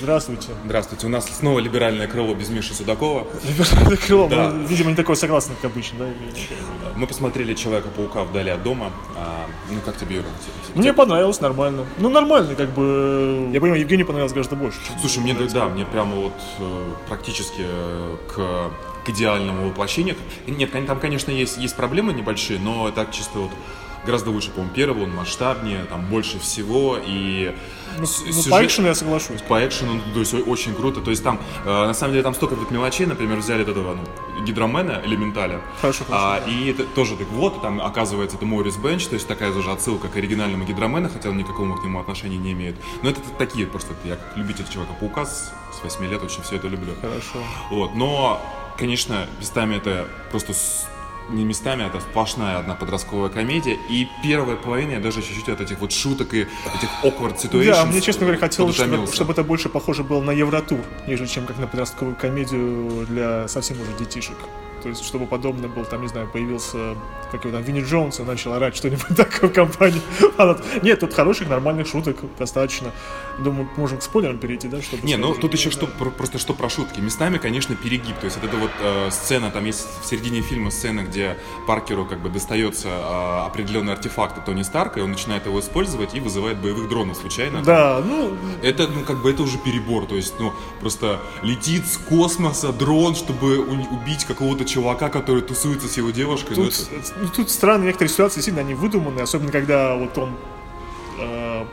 Здравствуйте. Здравствуйте. У нас снова либеральное крыло без Миши Судакова. Либеральное крыло, Да. мы, видимо, не такое согласное, как обычно, да? Мы посмотрели Человека-паука вдали от дома. А, ну, как тебе, Юра? Мне понравилось, нормально. Ну, нормально, как бы. Я понимаю, Евгению понравилось гораздо больше. Слушай, мне, да, мне прямо вот э, практически э, к, к идеальному воплощению. Нет, там, конечно, есть, есть проблемы небольшие, но так чисто вот гораздо лучше, по-моему, первого, он масштабнее, там больше всего, и Ну, ну, сюжет- по экшену я соглашусь. По экшену, то есть очень круто. То есть там, э, на самом деле, там столько вот мелочей, например, взяли вот этого ну, гидромена, элементаля. Хорошо, хорошо. А, и это тоже так вот, там оказывается это Морис Бенч, то есть такая же отсылка к оригинальному гидромену, хотя он никакого к нему отношения не имеет. Но это такие просто, я как любитель Человека-паука с, с 8 лет очень все это люблю. Хорошо. Вот, но, конечно, местами это просто не местами, это сплошная одна подростковая комедия. И первая половина я даже чуть-чуть от этих вот шуток и этих awkward situations Да, мне, честно говоря, хотелось, чтобы, чтобы это больше похоже было на Евротур, нежели чем как на подростковую комедию для совсем уже детишек. То есть, чтобы подобно был, там, не знаю, появился, как его там, Винни Джонс и начал орать что-нибудь такое в компании. А Нет, тут хороших, нормальных шуток достаточно. Думаю, можем к спойлерам перейти, да? Чтобы Не, ну тут еще что, про- просто что про шутки. Местами, конечно, перегиб. То есть вот эта вот э, сцена, там есть в середине фильма сцена, где Паркеру как бы достается э, определенный артефакт от Тони Старка, и он начинает его использовать и вызывает боевых дронов случайно. Да, ну, Это, ну, как бы, это уже перебор, то есть, ну, просто летит с космоса дрон, чтобы убить какого-то чувака, который тусуется с его девушкой. ну, Тут, это- ну, тут странные некоторые ситуации, сильно они выдуманные, особенно когда вот он э,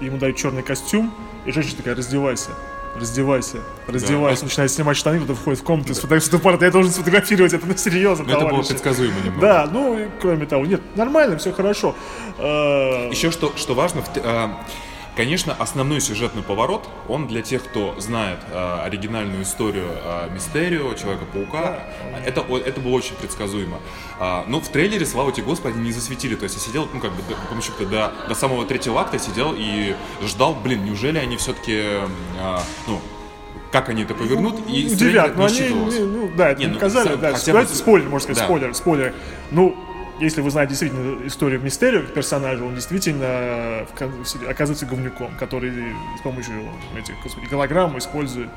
ему дают черный костюм, и женщина такая, раздевайся. Раздевайся, раздевайся, Да. начинает снимать штаны, кто входит в комнату, да. с фотоаппарата, я должен сфотографировать это, ну серьезно, это было предсказуемо немного. Да, ну, кроме того, нет, нормально, все хорошо. Э, Еще что, что важно, в а, конечно, основной сюжетный поворот, он для тех, кто знает а, оригинальную историю а, Мистерио, Человека-паука, это, это было очень предсказуемо. А, но в трейлере, слава тебе Господи, не засветили. То есть я сидел, ну как бы, потому что до, до самого третьего акта сидел и ждал, блин, неужели они все-таки, ну, как они это повернут, и трейлера Удивят, но не они, не, ну, да, это Не, не ну, показали, да, хотя бы- спойлер, можно сказать, Да. спойлер, спойлер. Ну, если вы знаете действительно историю Мистерио как персонажа, он действительно серии оказывается говнюком, который с помощью этих господи, голограмм использует...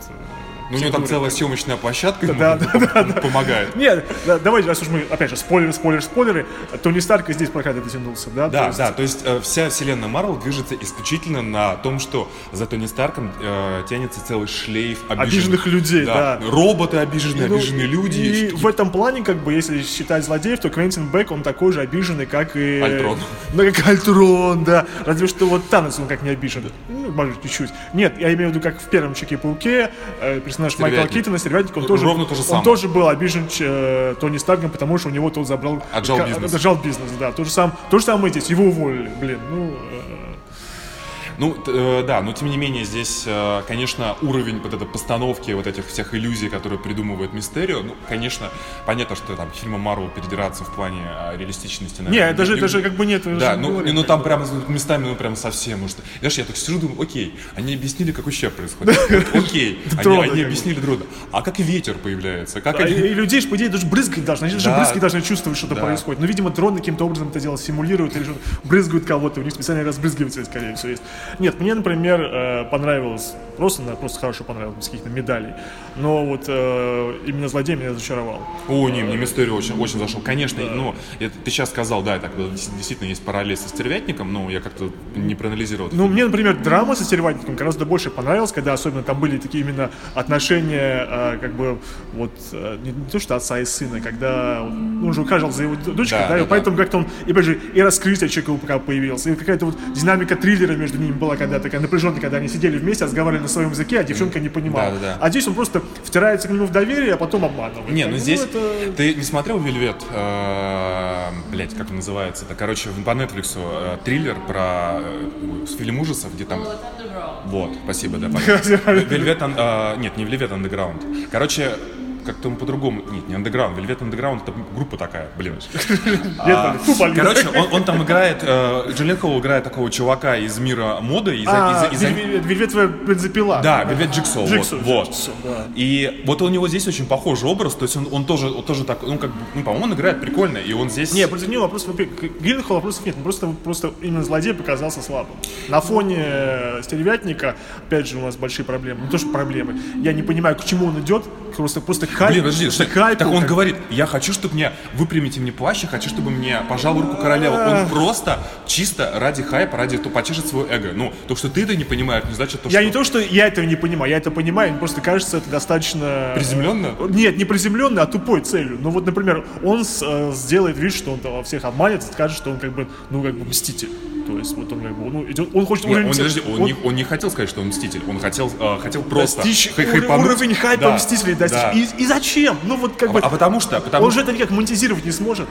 Ну, у него там целая съемочная площадка ему Да, да, пом- помогает. Нет, да, давайте, раз уж мы, опять же, спойлеры, спойлеры, спойлеры, Тони Старк и здесь пока дотянулся, да? То Да, есть- да, то есть э, вся вселенная Марвел движется исключительно на том, что за Тони Старком э, тянется целый шлейф обиженных, Обиженных людей, да. Роботы обиженные, Ну, обиженные люди. И в этом плане, как бы, если считать злодеев, то Квентин Бэк, он такой же обиженный, как и... Альтрон. Ну, как Альтрон, да. Разве что вот Танос, он как не обижен. Ну, может, чуть-чуть. Нет, я имею в виду, как в первом Человеке-пауке, э, персонаж Майкла Стервятник. Китона, Стервятник, он тоже... Ровно то же Он самое. тоже был обижен э, Тони Старком, потому что у него тот забрал... Отжал бизнес. Отжал бизнес, да. То же, сам, то же самое здесь. Его уволили, блин. Ну, э, Ну, э, да, но тем не менее здесь, э, конечно, уровень вот этой постановки вот этих всех иллюзий, которые придумывает Мистерио, ну, конечно, понятно, что там фильмы Марвел передираться в плане э, реалистичности. не, наверное, это же, не- это же как бы нет... Да, ну, ну там прям местами, ну прям совсем, может. Знаешь, я так сижу, думаю, окей, они объяснили, как ущерб происходит. Окей, они, объяснили трудно. А как ветер появляется? Как и, людей же, по идее, даже брызгать должны. Они же Да. брызгать должны чувствовать, что-то происходит. Но, видимо, дроны каким-то образом это дело симулируют или что брызгают кого-то. У них специальный разбрызгиватель, скорее всего, есть. Нет, мне, например, э, понравилось, просто, просто хорошо понравилось, без каких-то медалей. Но вот э, именно злодей меня разочаровал. О, не, мне Мистерио очень, очень зашел. Конечно, ну, это ты сейчас сказал, да, так, действительно есть параллель со стервятником, но я как-то не проанализировал. Ну, мне, например, драма со стервятником гораздо больше понравилась, когда особенно там были такие именно отношения, э, как бы, вот, не, не то что отца и сына, когда он, он же ухаживал за его дочкой, Да, да, и да, поэтому как-то он, и опять же, и раскрытие человека пока появилось, и какая-то вот динамика триллера между ними была, когда такая напряженная, когда они сидели вместе, разговаривали на своем языке, а девчонка не понимала. Да, да, да. А здесь он просто втирается к нему в доверие, а потом обманывает. Не, ну бы, здесь... это- Ты не смотрел «Вельвет»? Блять, как он называется? Это, короче, по Netflix э, триллер про э, фильм ужасов, где там... Вот, спасибо, да. «Вельвет», э, нет, не «Вельвет Underground». Короче, как-то он по-другому. Нет, не Underground. Velvet Underground это группа такая, блин. А. Короче, он, там играет, э, Джиллен Холл играет такого чувака из мира моды. А, Вельвет- бензопила. да, Вельвет Джиксо, Джиксо, вот. И вот у него здесь очень похожий образ, то есть он, тоже, он тоже так, ну как бы, ну по-моему, он играет прикольно, и он здесь... Не, против него вопросов, к Гильденхолу вопросов нет, просто, просто именно злодей показался слабым. На фоне э, стервятника, опять же, у нас большие проблемы. Не то, что проблемы. Я не понимаю, к чему он идет, просто, просто хайп. Блин, подожди, что- хайп, так он как- говорит, я хочу, чтобы мне, выпрямите мне плащ, я хочу, чтобы мне пожал руку королевы. Он просто чисто ради хайпа, ради то почешет свое эго. Ну, то, что ты это не понимаешь, не значит то, Я что... не то, что я этого не понимаю, я это понимаю, мне просто кажется, это достаточно... Приземленно? Нет, не приземленно, а тупой целью. Ну вот, например, он с- э, сделает вид, что он там всех обманет, скажет, что он как бы, ну как бы мститель. То есть вот он как бы, ну идет, он хочет Не, уровень он, подожди, он, не, он не хотел сказать, что он мститель, он хотел, э, хотел просто достичь хай- хайпануть. уровень хайпа Да, Мстителей достичь. да. И, и зачем? Ну вот как А, бы... а потому что, потому Он же это никак монетизировать не сможет.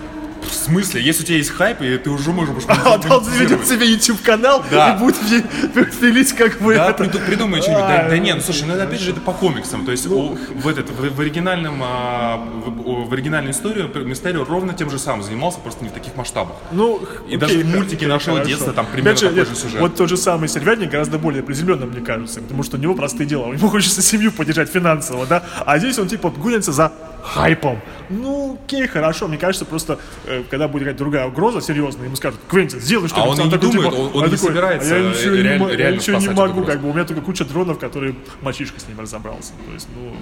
В смысле, если у тебя есть хайп, и ты уже можешь А он заведет себе YouTube канал Да. и будет филить как бы Да, это. приду- придумай что-нибудь. Да, да не, ну слушай, ну опять же это по комиксам. То есть у- в, этот, в, в оригинальном, а, в, в оригинальной истории Мистерио ровно тем же самым занимался, просто не в таких масштабах. Ну, И окей, даже в мультике нашего хорошо. детства там примерно Опять же, такой же сюжет. Вот тот же самый сервятник гораздо более приземленно, мне кажется, потому что у него простые дела. Ему хочется семью поддержать финансово, да? А здесь он типа гонится за хайпом. Ну, окей, хорошо. Мне кажется, просто, э, когда будет какая-то другая угроза серьезная, ему скажут, Квентин, сделай что-нибудь. А он и не такой, думает, он- он не такой, собирается, «А я ничего, э, не, реаль- мо- я реально ничего не могу, угрозу». как бы. У меня только куча дронов, которые мальчишка с ним разобрался. То есть, ну,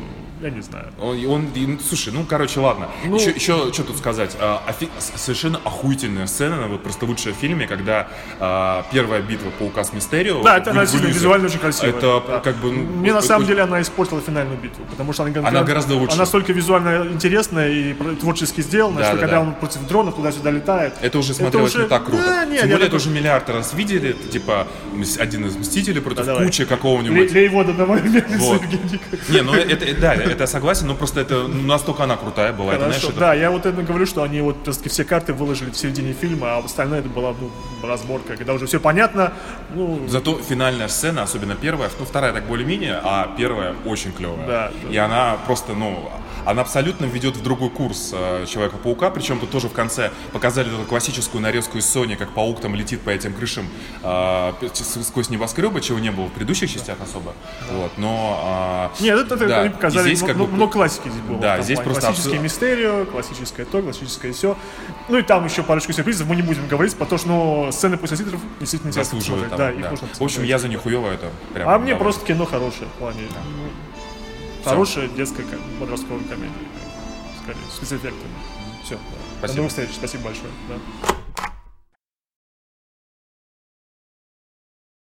я не знаю. Он, он- и, ну, слушай, ну, короче, ладно. Ну- еще, еще что тут сказать? А, офи- совершенно охуительная сцена, вот просто лучшая в фильме, когда а, первая битва Паука с Мистерио. Да, это она визуально очень красивая. Это да. как бы... ну, Мне на самом деле она испортила финальную битву, потому что она, Она гораздо лучше. Она столько визуально интересная и про- творчески сделана, Да, что да, когда да. он против дронов туда-сюда летает. Это уже смотрелось уже- не так круто. Да, нет, Тем более, это уже миллиард раз видели. Это типа один из Мстителей против давай. кучи какого-нибудь. лей воду мельницу, Вот. Евгений. Не, ну это, это- да, это я согласен, но просто это настолько она крутая была. Это, знаешь, это- да, я вот это говорю, что они вот просто все карты выложили в середине фильма, а остальное это была ну, разборка, когда уже все понятно, ну, Зато финальная сцена, особенно первая, ну вторая так более-менее, а первая очень клевая. Да, да. И она просто, ну, она абсолютно ведет в другой курс э, Человека-паука, причем тут тоже в конце показали эту классическую нарезку из Sony, как паук там летит по этим крышам э, сквозь небоскребы, чего не было в предыдущих частях особо. Вот, но... а, Нет, это, это да, они показали, и здесь как много, бы- много классики здесь было. Да, Там здесь просто Классическое абсо- мистерио, классическое то, классическое все. Ну и там еще парочку сюрпризов, мы не будем говорить, потому что ну, сцены после титров действительно интересно посмотреть. там, Да, да. их можно В общем, я за нихуево это прям... А мне просто кино хорошее в плане. ну, Хорошая детская ко- подростковая комедия. Скорее, с спецэффектами. Все. До Спасибо. новых встреч. Спасибо большое. Да.